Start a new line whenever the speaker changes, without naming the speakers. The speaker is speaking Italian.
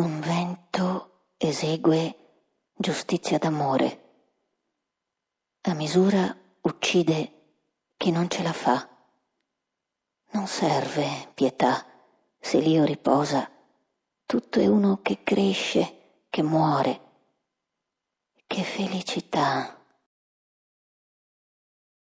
Un vento esegue giustizia d'amore. A misura uccide chi non ce la fa. Non serve pietà se l'io riposa. Tutto è uno che cresce, che muore. Che felicità